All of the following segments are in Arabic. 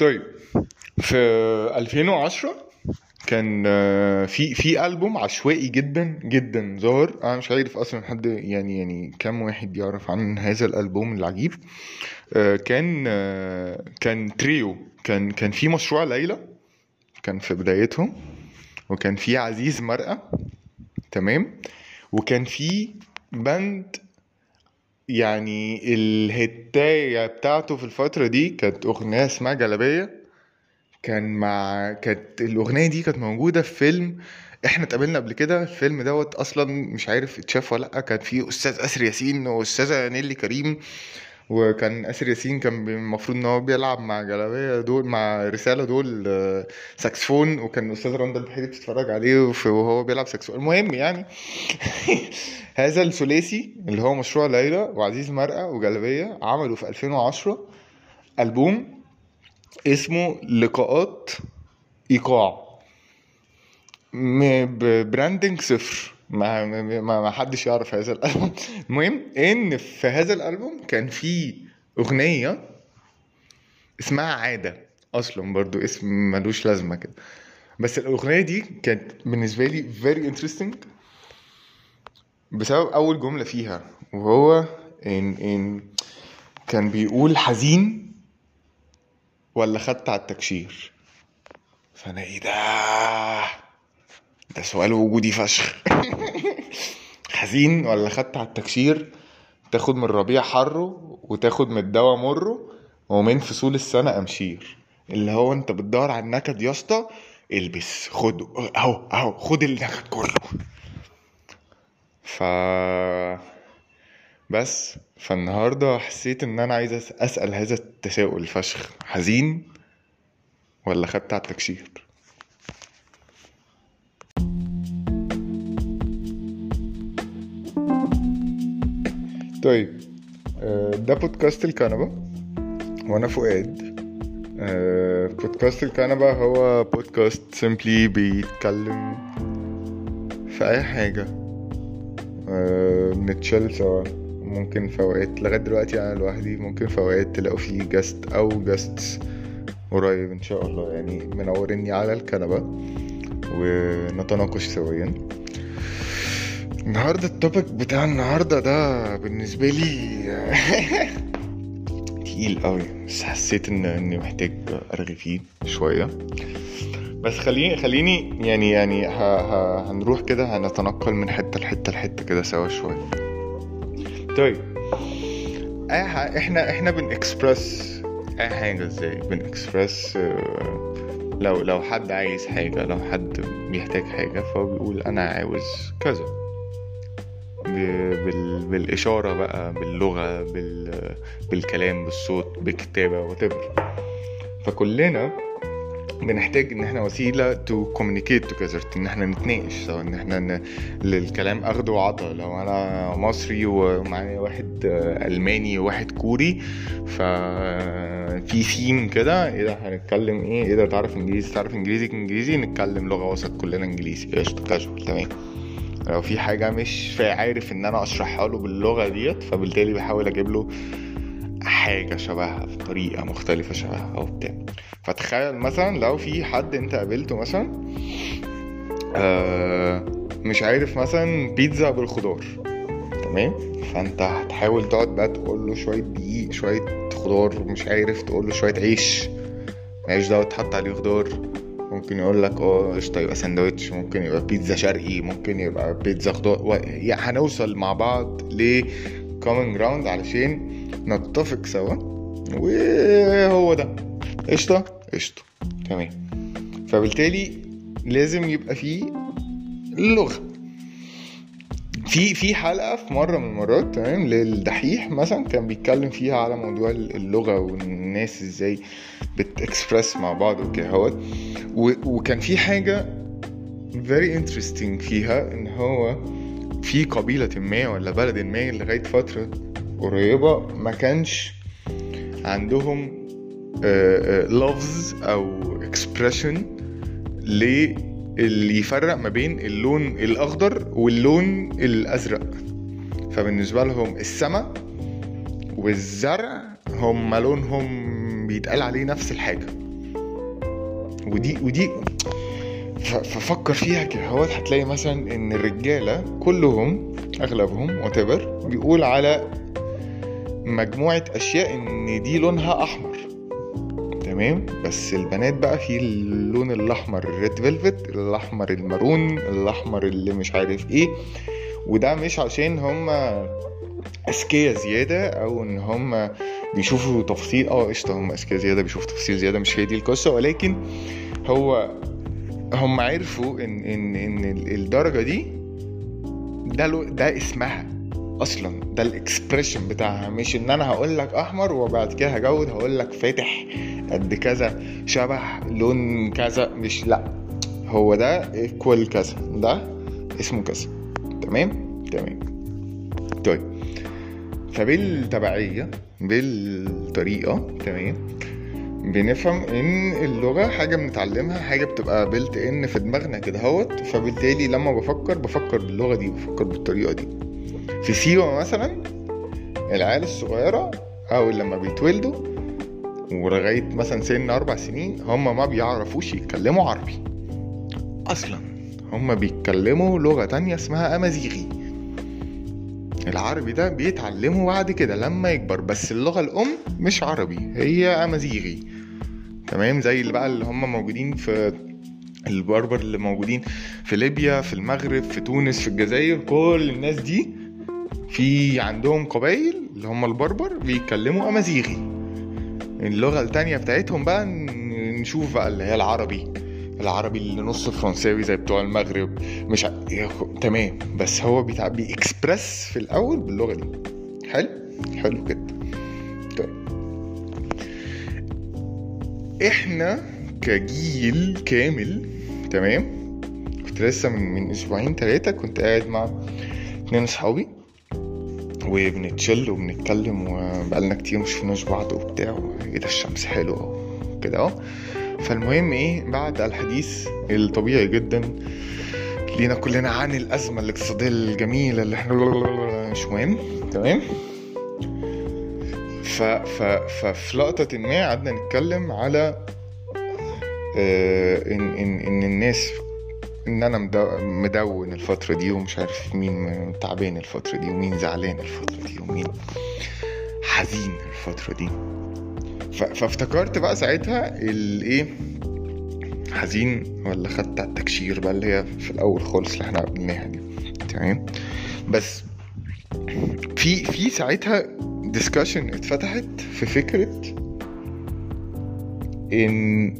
طيب في 2010 كان آه، في في ألبوم عشوائي جدا جدا ظهر أنا مش عارف أصلا حد يعني يعني كام واحد يعرف عن هذا الألبوم العجيب. آه، كان آه، كان تريو. كان كان في مشروع ليلى كان في بدايتهم وكان في عزيز مرقة تمام؟ وكان في بند يعني الهتاية بتاعته في الفترة دي كانت أغنية اسمها جلابية. كان مع كانت الأغنية دي كانت موجودة في فيلم إحنا اتقابلنا قبل كده الفيلم دوت أصلا مش عارف اتشاف ولا لأ كان فيه أستاذ آسر ياسين وأستاذة نيلي كريم. وكان آسر ياسين كان المفروض إن هو بيلعب مع جلابية دول مع رسالة دول آه، ساكسفون وكان الاستاذة رندا البحيري بتتفرج عليه وهو بيلعب ساكسفون. المهم يعني هذا الثلاثي اللي هو مشروع ليلى وعزيز مرقة وجلابية عملوا في 2010 ألبوم اسمه لقاءات إيقاع. م- ببراندنج صفر. ما ما ما حدش يعرف هذا الألبوم. المهم إن في هذا الألبوم كان في أغنية اسمها عادة. أصلا برضو اسم ملوش لازمة كده. بس الأغنية دي كانت بالنسبة لي very interesting بسبب أول جملة فيها وهو إن إن كان بيقول حزين ولا خدت على التكشير. فأنا إيه ده؟ ده سؤال وجودي فشخ. حزين ولا خدت على التكشير؟ تاخد من الربيع حره وتاخد من الدواء مره ومن فصول السنة أمشير. اللي هو أنت بتدور على النكد يا اسطى البس خد أهو أهو خد النكد كله. ف بس فالنهاردة حسيت إن أنا عايز أس- أسأل هذا التساؤل فشخ. حزين ولا خدت على التكشير؟ طيب آه، ده بودكاست الكنبة وأنا فؤاد. آه، بودكاست الكنبة هو بودكاست simply بيتكلم في أي حاجة. آه، بن chill سوا. ممكن في اوقات لغاية دلوقتي أنا لوحدي ممكن في اوقات تلاقوا فيه guest أو guests قريب إن شاء الله. يعني منوريني على الكنبة ونتناقش سويا. النهارده التوبيك بتاع النهارده ده بالنسبة لي تقيل قوي. بس حسيت ان إني محتاج أرغي فيه شوية. بس خليني خليني يعني يعني ه... ه... هنروح كده هنتنقل من حتة لحتة لحتة كده سوا شوية. طيب. حاجة إحنا إحنا بنكسبرس أي حاجة إزاي؟ بنكسبرس آه، لو لو حد عايز حاجة لو حد بيحتاج حاجة فهو بيقول أنا عاوز كذا. ب- بال... بالإشارة بقى باللغة بال... بالكلام بالصوت بالكتابة whatever. فكلنا بنحتاج إن إحنا وسيلة to communicate together إن إحنا نتناقش سواء إن إحنا ن... للكلام اخده وعطا. لو أنا مصري ومعايا واحد ألماني وواحد كوري ففي ثيم كده إيه ده؟ هنتكلم إيه؟ إيه ده؟ تعرف إنجليزي؟ تعرف إنجليزي؟ إنجليزي نتكلم لغة وسط كلنا إنجليزي. قشطة كاجوال تمام. لو في حاجة مش عارف إن أنا أشرحها له باللغة ديت فبالتالي بحاول أجيب له حاجة شبهها في طريقة مختلفة شبهها أو بتاع فتخيل مثلا لو في حد أنت قابلته مثلا آه مش عارف مثلا بيتزا بالخضار تمام؟ فأنت هتحاول تقعد بقى تقول له شوية دقيق شوية خضار مش عارف تقول له شوية عيش. العيش ده تحط عليه خضار. ممكن يقول لك آه قشطة يبقى ساندوتش ممكن يبقى بيتزا شرقي ممكن يبقى بيتزا خضار. و... يعني هنوصل مع بعض ل common ground علشان نتفق سوا وهو ده. قشطة؟ قشطة. تمام. فبالتالي لازم يبقى فيه لغة. في في حلقة في مرة من المرات تمام للدحيح مثلا كان بيتكلم فيها على موضوع اللغة والناس إزاي بتكسبرس مع بعض وكده وكان في حاجة very interesting فيها إن هو في قبيلة ما ولا بلد ما لغاية فترة قريبة ما كانش عندهم لفظ أو اكسبريشن اللي يفرق ما بين اللون الأخضر واللون الأزرق. فبالنسبة لهم السماء والزرع هم لونهم بيتقال عليه نفس الحاجة. ودي ودي ففكر فيها كده. هو هتلاقي مثلا إن الرجالة كلهم أغلبهم whatever بيقول على مجموعة أشياء إن دي لونها أحمر. تمام؟ بس البنات بقى في اللون الأحمر ال red velvet الأحمر ال maroon الأحمر اللي مش عارف إيه. وده مش عشان هم أذكياء زيادة أو إن هم بيشوفوا تفاصيل. آه قشطة هم أذكياء زيادة بيشوفوا تفاصيل زيادة مش هي دي القصة. ولكن هو هم عرفوا إن إن إن ال- الدرجة دي ده ده اسمها أصلا ده الإكسبريشن بتاعها. مش إن أنا هقول لك أحمر وبعد كده هجود هقول لك فاتح. قد كذا شبه لون كذا مش لا. هو ده ايكوال كذا ده اسمه كذا. تمام؟ تمام. طيب. فبالتبعية بالطريقة تمام بنفهم إن اللغة حاجة بنتعلمها حاجة بتبقى بلت ان في دماغنا كده هوت فبالتالي لما بفكر بفكر باللغة دي بفكر بالطريقة دي. في سيوة مثلا العيال الصغيرة أو لما بيتولدوا ولغاية مثلا سن أربع سنين هم ما بيعرفوش يتكلموا عربي. أصلا. هم بيتكلموا لغة تانية اسمها أمازيغي. العربي ده بيتعلمه بعد كده لما يكبر بس اللغة الأم مش عربي هي أمازيغي. تمام؟ زي اللي بقى اللي هم موجودين في البربر اللي موجودين في ليبيا في المغرب في تونس في الجزائر كل الناس دي في عندهم قبائل اللي هم البربر بيتكلموا أمازيغي. اللغة التانية بتاعتهم بقى نشوف بقى اللي هي العربي. العربي اللي نص فرنساوي زي بتوع المغرب. مش ع... تمام. بس هو بيتع... بيكسبرس في الأول باللغة دي. حلو؟ حلو كده طيب. إحنا كجيل كامل تمام. كنت لسه من من أسبوعين ثلاثة كنت قاعد مع اتنين اصحابي وبنتشل وبنتكلم وبقالنا كتير مش شفناش بعض وبتاع إيه ده الشمس حلوة كده أهو. فالمهم إيه بعد الحديث الطبيعي جدا لينا كلنا عن الأزمة الاقتصادية الجميلة اللي إحنا مش مهم. تمام؟ ف ف ففي لقطة ما قعدنا نتكلم على آه، إن إن إن الناس إن أنا مدو- مدون الفترة دي ومش عارف مين تعبان الفترة دي ومين زعلان الفترة دي ومين حزين الفترة دي. فافتكرت بقى ساعتها الإيه حزين ولا خدت على التكشير بقى اللي هي في الأول خالص اللي إحنا قلناها دي. تمام؟ بس في في ساعتها discussion اتفتحت في فكرة إن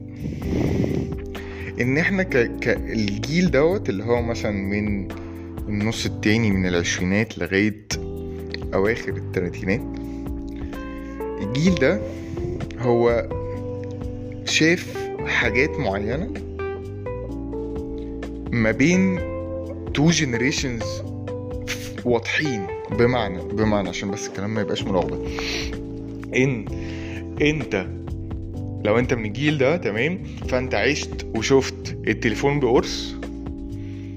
إن إحنا ك... كالجيل دوت اللي هو مثلا من النص التاني من العشرينات لغاية أواخر التلاتينات الجيل ده هو شاف حاجات معينة ما بين two generations واضحين بمعنى بمعنى عشان بس الكلام ما يبقاش ملخبط. إن إنت لو انت من الجيل ده تمام؟ فانت عشت وشفت التليفون بقرص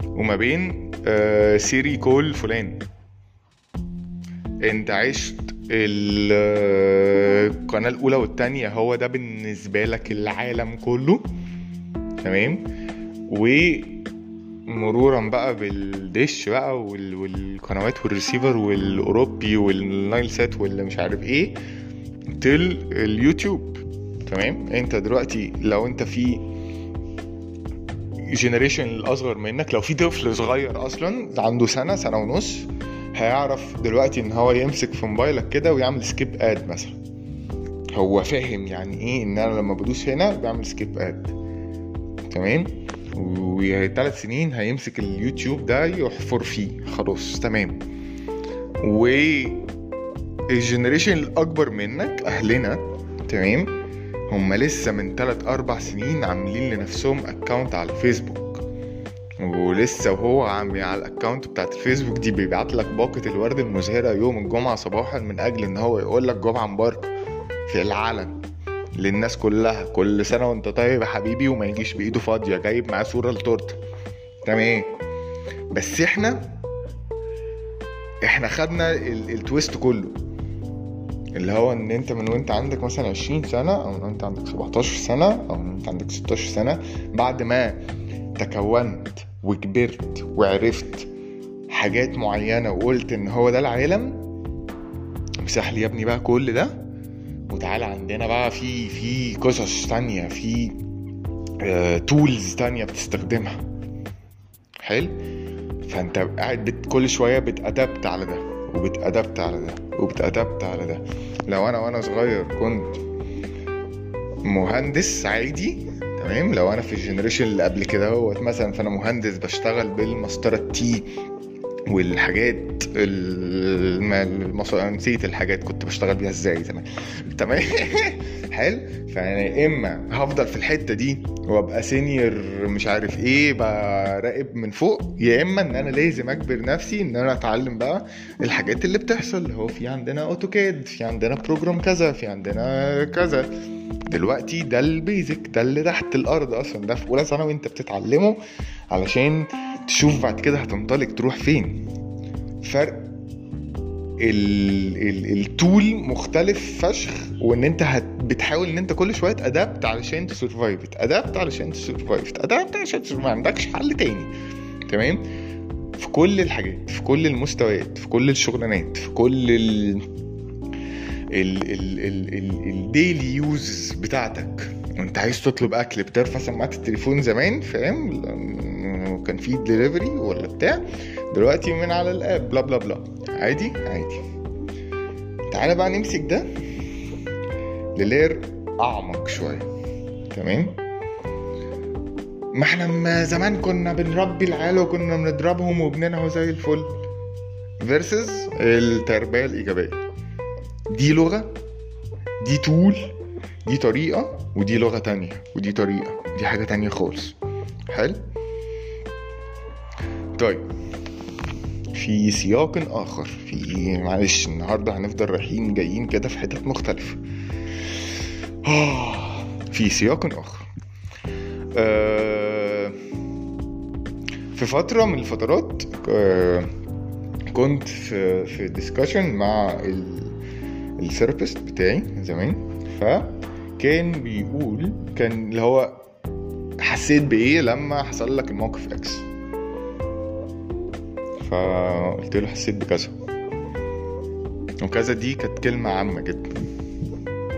وما بين آه Siri call فلان. انت عشت آه، القناة الأولى والتانية هو ده بالنسبة لك العالم كله تمام؟ ومرورا بقى بالدش بقى وال- والقنوات والريسيفر والأوروبي والنايل سات واللي مش عارف إيه till اليوتيوب. تمام؟ انت دلوقتي لو انت في generation الاصغر منك لو في طفل صغير أصلا عنده سنة سنة ونص هيعرف دلوقتي ان هو يمسك في موبايلك كده ويعمل skip ad مثلا. هو فاهم يعني إيه ان أنا لما بدوس هنا بعمل skip ad تمام؟ وثلاث سنين هيمسك اليوتيوب ده يحفر فيه. خلاص تمام. و ال generation الأكبر منك أهلنا تمام؟ هم لسه من 3 4 سنين عاملين لنفسهم account على الفيسبوك ولسه وهو عامل على ال account بتاعت الفيسبوك دي بيبعت لك باقة الورد المزهرة يوم الجمعة صباحا من أجل إن هو يقول لك جمعة مباركة في العلن للناس كلها. كل سنة وأنت طيب يا حبيبي وما يجيش بإيده فاضية جايب معاه صورة لتورته تمام. بس إحنا إحنا خدنا ال- ال twist كله. اللي هو إن أنت من وأنت عندك مثلا 20 سنة أو من وأنت عندك 17 سنة أو من وأنت عندك 16 سنة بعد ما تكونت وكبرت وعرفت حاجات معينة وقلت إن هو ده العالم امسح لي يا ابني بقى كل ده وتعالى عندنا بقى في في قصص تانية في تولز تانية بتستخدمها. حلو؟ فأنت قاعد كل شوية بتأدبت على ده وبت adapt على ده. وبت adapt على ده. لو أنا وأنا صغير كنت مهندس عادي تمام؟ لو أنا في ال generation اللي قبل كده هو مثلا فأنا مهندس بشتغل بالمسطره T والحاجات المص... نسيت الحاجات كنت بشتغل بيها إزاي زمان. تمام؟ حلو؟ فأنا إما هفضل في الحتة دي وأبقى senior مش عارف إيه براقب من فوق يا إما إن أنا لازم أجبر نفسي إن أنا أتعلم بقى الحاجات اللي بتحصل. هو في عندنا اوتوكاد في عندنا program كذا في عندنا كذا. دلوقتي ده ال basic ده اللي تحت الأرض أصلا ده في أولى ثانوي أنت بتتعلمه علشان تشوف بعد كده هتنطلق تروح فين. فرق ال ال ال tool مختلف فشخ وإن أنت هت بتحاول إن أنت كل شوية تأدبت علشان تسرفايف تادبت علشان تسرفايف تادبت علشان ما عندكش حل تاني. تمام؟ في كل الحاجات في كل المستويات في كل الشغلانات في كل ال ال daily use بتاعتك. وأنت عايز تطلب أكل بترفع سماعة التليفون زمان فاهم؟ كان في دليفري ولا بتاع دلوقتي من على ال app blah blah blah عادي؟ عادي. تعالى بقى نمسك ده ل layer أعمق شوية. تمام؟ ما إحنا ما زمان كنا بنربي العيال وكنا بنضربهم وبننهوا زي الفل. versus التربية الإيجابية. دي لغة دي tool دي طريقة ودي لغة تانية ودي طريقة دي حاجة تانية خالص. حلو؟ طيب. في سياق آخر. في معلش النهارده هنفضل رايحين جايين كده في حتت مختلفة. آه في سياق آخر. آه في فترة من الفترات آه كنت في في discussion مع ال therapist بتاعي زمان. فكان بيقول كان اللي هو حسيت بإيه لما حصل لك الموقف X فقلت له حسيت بكذا. وكذا دي كانت كلمة عامة جدا.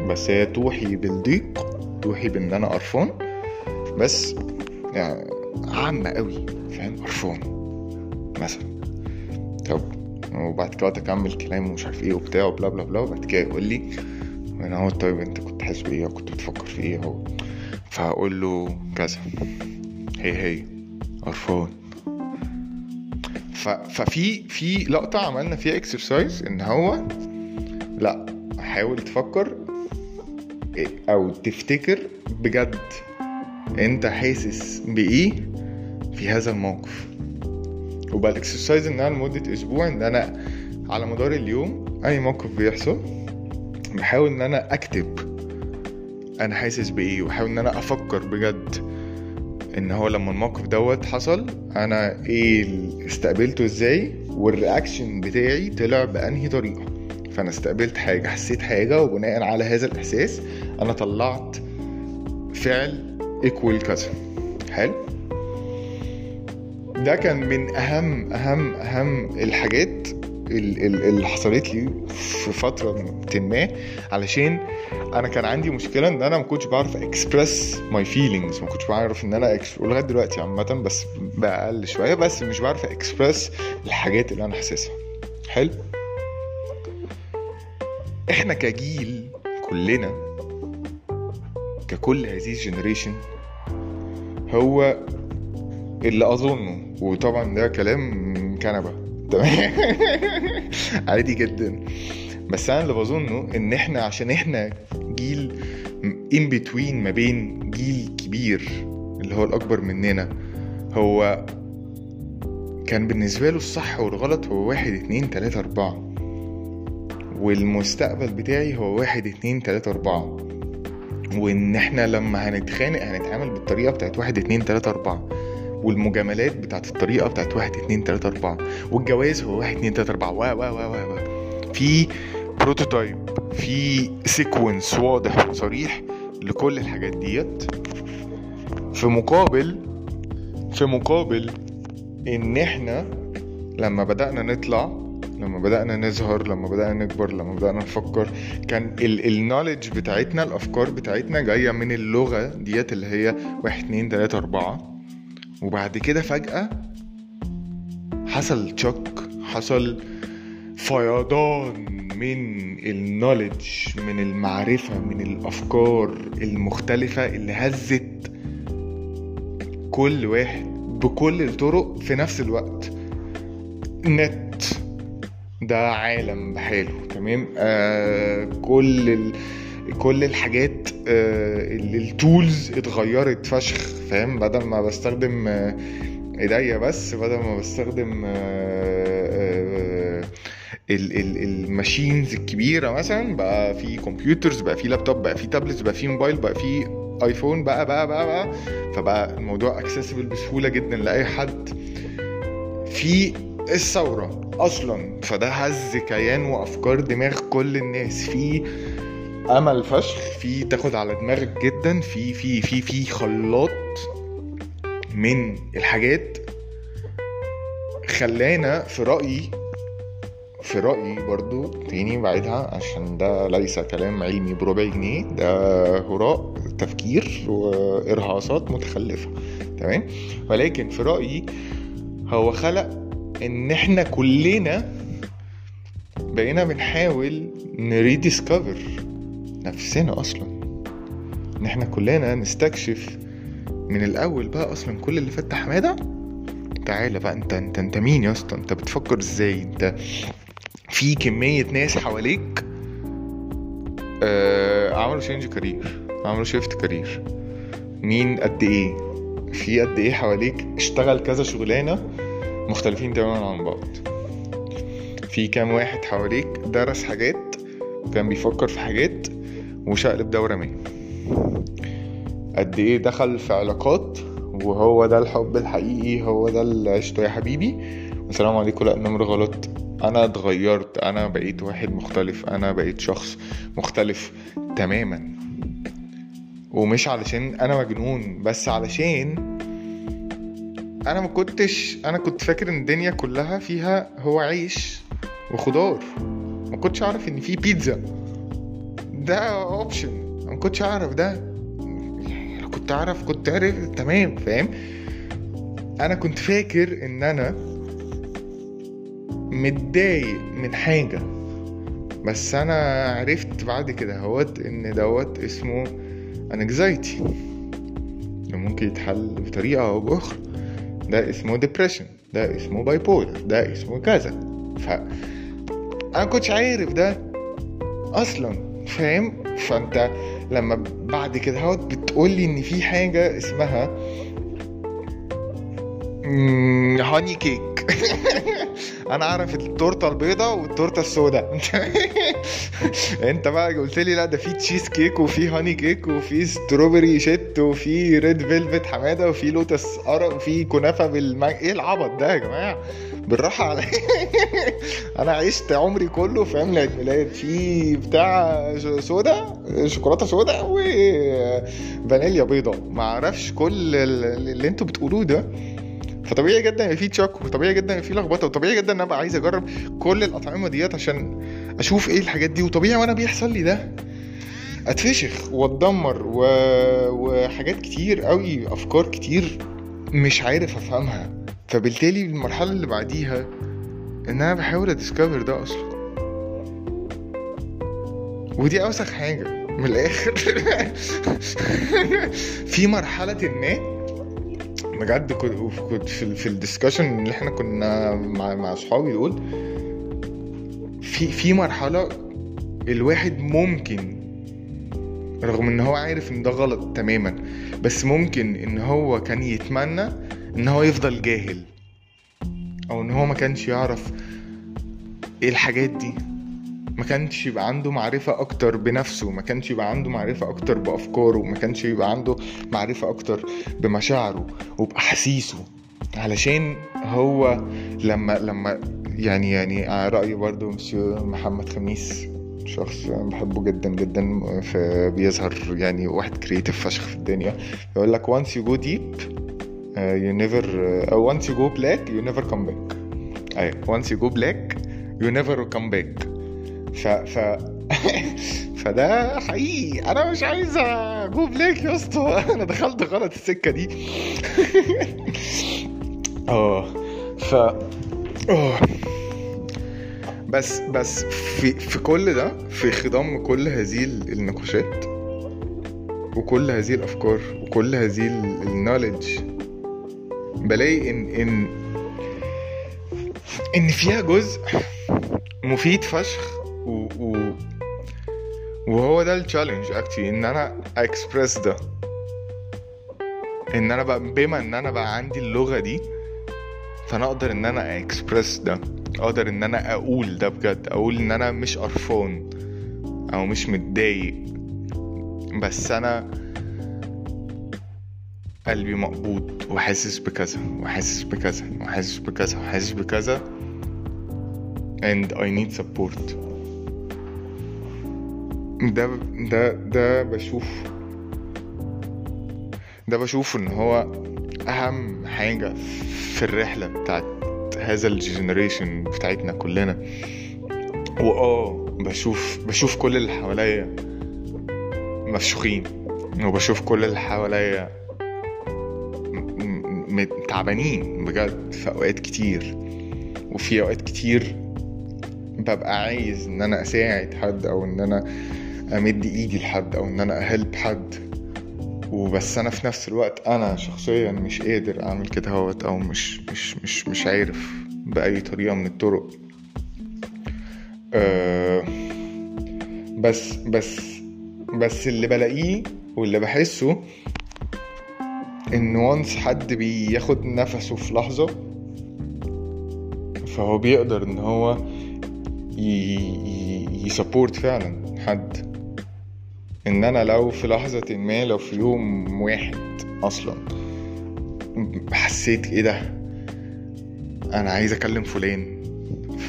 بس هي توحي بالضيق توحي بإن أنا قرفان. بس يعني عامة قوي فاهم؟ قرفان مثلا. طب وبعد كده تكمل كلام ومش عارف إيه وبتاع وبلا بلا بلا. وبعد كده يقول لي أنا هو طيب أنت كنت حاسس بإيه وكنت بتفكر في إيه فهقول له كذا. هي هي قرفان. ففي في لقطة عملنا فيها exercise إن هو لا حاول تفكر أو تفتكر بجد أنت حاسس بإيه في هذا الموقف. وبقى ال exercise ان أنا لمدة أسبوع إن أنا على مدار اليوم أي موقف بيحصل بحاول إن أنا أكتب أنا حاسس بإيه واحاول إن أنا أفكر بجد إن هو لما الموقف دوت حصل أنا إيه استقبلته إزاي وال reaction بتاعي طلع بأنهي طريقة. فأنا استقبلت حاجة حسيت حاجة وبناء على هذا الإحساس أنا طلعت فعل equal كذا حلو؟ ده كان من أهم أهم أهم الحاجات اللي حصلت لي في فترة ما علشان أنا كان عندي مشكلة ان أنا ما كنتش بعرف express my feelings ما كنتش بعرف ان أنا إكس ولغاية دلوقتي عامة بس بقل شوية بس مش بعرف اكسبرس الحاجات اللي أنا حاسسها. حلو؟ إحنا كجيل كلنا ككل هذه ال generation هو اللي أظنه وطبعا ده كلام كنبة. تمام؟ عادي جدا. بس أنا اللي بظنه إن إحنا عشان إحنا جيل ان بتوين ما بين جيل كبير اللي هو الأكبر مننا هو كان بالنسبة له الصح والغلط هو واحد اتنين تلاتة أربعة. والمستقبل بتاعي هو واحد اتنين تلاتة أربعة. وإن إحنا لما هنتخانق هنتعامل بالطريقة بتاعت واحد اتنين تلاتة أربعة. والمجاملات بتاعت الطريقة بتاعت واحد اتنين تلاتة أربعة. والجواز هو واحد اتنين تلاتة أربعة. وا وا وا وا في prototype. في sequence واضح وصريح لكل الحاجات ديت. في مقابل في مقابل إن إحنا لما بدأنا نطلع لما بدأنا نظهر لما بدأنا نكبر لما بدأنا نفكر كان ال knowledge بتاعتنا الأفكار بتاعتنا جاية من اللغة ديت اللي هي واحد اتنين تلاتة أربعة. وبعد كده فجأة حصل تشوك حصل فيضان. من النولج من المعرفة من الأفكار المختلفة اللي هزت كل واحد بكل الطرق في نفس الوقت. نت ده عالم بحاله تمام؟ آه كل ال... كل الحاجات آه ال tools اتغيرت فشخ فاهم؟ بدل ما بستخدم آه إيديا بس بدل ما بستخدم آه ال machines الكبيرة مثلا بقى في computers بقى في لابتوب بقى في tablets بقى في موبايل بقى في iPhone بقى بقى بقى بقى. فبقى الموضوع accessible بسهولة جدا لأي حد. في الثورة أصلا فده هز كيان وأفكار دماغ كل الناس. في أمل فشخ في تاخد على دماغك جدا. في في في في خلاط من الحاجات خلانا في رأيي في رأيي برضو تاني بعيدها عشان ده ليس كلام علمي بربع جنيه ده هراء تفكير وإرهاصات متخلفة تمام؟ ولكن في رأيي هو خلق إن إحنا كلنا بقينا بنحاول ن rediscover نفسنا أصلا. إن إحنا كلنا نستكشف من الأول بقى أصلا كل اللي فات حمادة؟ تعالى بقى أنت أنت أنت مين يا أسطى؟ أنت بتفكر إزاي؟ أنت في كمية ناس حواليك آه عملوا change career عملوا shift career. مين قد إيه؟ في قد إيه حواليك اشتغل كذا شغلانة مختلفين تماما عن بعض. في كام واحد حواليك درس حاجات وكان بيفكر في حاجات وشقلب دورة مية قد إيه دخل في علاقات وهو ده الحب الحقيقي هو ده اللي عشته يا حبيبي. السلام عليكم لا النمر غلط. أنا اتغيرت أنا بقيت واحد مختلف أنا بقيت شخص مختلف تماما. ومش علشان أنا مجنون بس علشان أنا ما كنتش أنا كنت فاكر إن الدنيا كلها فيها هو عيش وخضار. ما كنتش أعرف إن في بيتزا. ده اوبشن ما كنتش أعرف ده. كنت أعرف كنت عارف تمام فاهم؟ أنا كنت فاكر إن أنا متضايق من حاجة. بس أنا عرفت بعد كده هوت إن دوت اسمه anxiety ممكن يتحل بطريقة أو بأخرى. ده اسمه depression ده اسمه bipolar ده اسمه كذا. ف أنا كنتش عارف ده أصلا فاهم؟ فأنت لما بعد كده هوت بتقول لي إن في حاجة اسمها honey cake أنا أعرف التورتة البيضاء والتورتة السوداء. أنت بقى قلت لي لا ده في تشيز كيك وفي honey cake وفي strawberry shit وفي red velvet حمادة وفي لوتس قرا وفي كنافة بالمانجا إيه العبط ده يا جماعة؟ بالراحة عليا. أنا عشت عمري كله في عيد ميلاد. في بتاع سودا شوكولاتة سودا وفانيليا بيضة. ما أعرفش كل اللي أنتوا بتقولوه ده فطبيعي جدا يبقى في تشك وطبيعي جدا يبقى في لخبطة وطبيعي جدا ان أنا ابقى عايز اجرب كل الأطعمة ديت عشان أشوف إيه الحاجات دي وطبيعي وأنا بيحصل لي ده. اتفشخ واتدمر و... وحاجات كتير قوي افكار كتير مش عارف افهمها. فبالتالي المرحلة اللي بعديها ان أنا بحاول اديسكفر ده أصلا. ودي اوسخ حاجة من الآخر. في مرحلة ما بجد كنت في في الديسكشن اللي إحنا كنا مع مع أصحابي دول في في مرحلة الواحد ممكن رغم إن هو عارف إن ده غلط تماما بس ممكن إن هو كان يتمنى إن هو يفضل جاهل أو إن هو ما كانش يعرف إيه الحاجات دي. ما كانش يبقى عنده معرفة أكتر بنفسه ما كانش يبقى عنده معرفة أكتر بأفكاره ما كانش يبقى عنده معرفة أكتر بمشاعره وبأحاسيسه. علشان هو لما لما يعني يعني رأيي برضو مسيو محمد خميس شخص بحبه جدا جدا في بيظهر يعني واحد creative فشخ في الدنيا. يقول لك once you go deep uh, you never uh, once you go black you never come back. أيوه. Once you go black you never come back. ف ف فده حقيقي. أنا مش عايز ا go black يا أسطى. أنا دخلت غلط السكة دي. آه. ف آه. بس بس في في كل ده في خضم كل هذه النقاشات وكل هذه الأفكار وكل هذه ال knowledge بلاقي إن إن إن فيها جزء مفيد فشخ و, و وهو ده ال challenge actually إن أنا اكسبرس ده. إن أنا بقى بما إن أنا بقى عندي اللغة دي فأنا أقدر إن أنا اكسبرس ده. أقدر إن أنا أقول ده بجد. أقول إن أنا مش قرفان أو مش متضايق. بس أنا قلبي مقبوض وحاسس بكذا وحاسس بكذا وحاسس بكذا وحاسس بكذا. And I need support. ده ده ده بشوف ده بشوف إن هو أهم حاجة في الرحلة بتاعت هذا الجنريشن بتاعتنا كلنا. واه بشوف بشوف كل اللي حواليا مفشوخين وبشوف كل اللي حواليا تعبانين بجد في أوقات كتير. وفي أوقات كتير ببقى عايز إن أنا أساعد حد أو إن أنا امد ايدي لحد أو ان أنا اهلب حد. وبس أنا في نفس الوقت أنا شخصيا مش قادر اعمل كده هوت أو مش مش مش مش عارف بأي طريقة من الطرق. أه بس بس بس اللي بلاقيه واللي بحسه ان وانس حد بياخد نفسه في لحظة فهو بيقدر ان هو ي support فعلا حد. إن أنا لو في لحظة ما لو في يوم واحد أصلا حسيت إيه ده؟ أنا عايز أكلم فلان.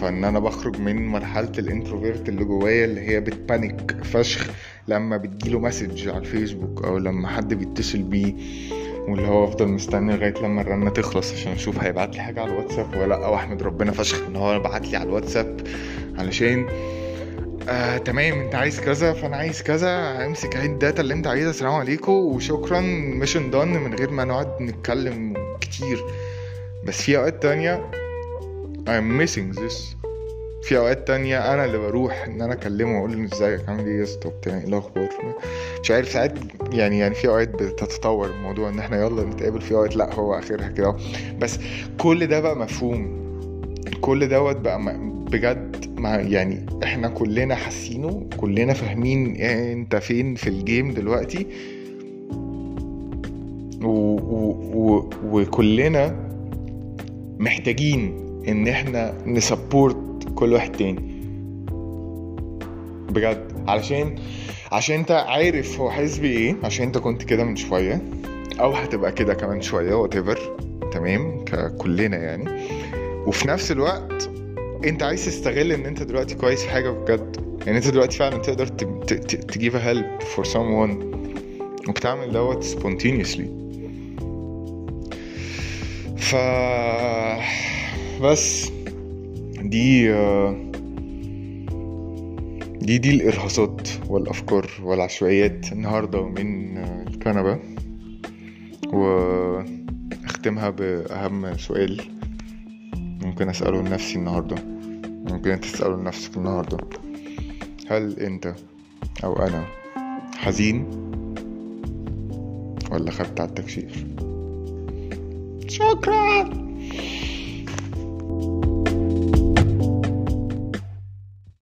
فإن أنا بخرج من مرحلة ال introvert اللي جوايا اللي هي بت panic فشخ لما بتجيله message على الفيسبوك أو لما حد بيتصل بيه واللي هو أفضل مستني لغاية لما الرنة تخلص عشان أشوف هيبعت لي حاجة على الواتساب ولا لأ. واحمد ربنا فشخ إن هو بعت لي على الواتساب علشان آه تمام انت عايز كذا فأنا عايز كذا امسك اهي ال data اللي انت عايزها السلام عليكم وشكرا mission done من غير ما نقعد نتكلم كتير. بس في أوقات تانية I'm missing this. في أوقات تانية أنا اللي بروح إن أنا أكلمه وأقول له إزيك عامل إيه يا اسطى؟ بتاع إيه الأخبار؟ مش عارف ساعات يعني يعني في أوقات بتتطور الموضوع إن إحنا يلا نتقابل في أوقات لأ هو آخرها كده. بس كل ده بقى مفهوم. كل دوت بقى بجد مع يعني إحنا كلنا حاسينه كلنا فاهمين أنت فين في الجيم دلوقتي. و و و وكلنا محتاجين إن إحنا نسبورت كل واحد تاني. بجد. علشان عشان أنت عارف هو حاسس بإيه عشان أنت كنت كده من شوية أو هتبقى كده كمان شوية وات تمام؟ ككلنا يعني. وفي نفس الوقت انت عايز تستغل ان انت دلوقتي كويس في حاجة بجد. يعني انت دلوقتي فعلا تقدر تجيب help for someone. وبتعمل دوت spontaneously. ف بس. دي دي دي الإرهاصات والأفكار والعشوائيات النهاردة من الكنبة. وأختمها بأهم سؤال. ممكن أسأله لنفسي النهاردة. ممكن أنت تسأله لنفسك النهاردة. هل أنت أو أنا حزين؟ ولا خدت على التكشير شكرا!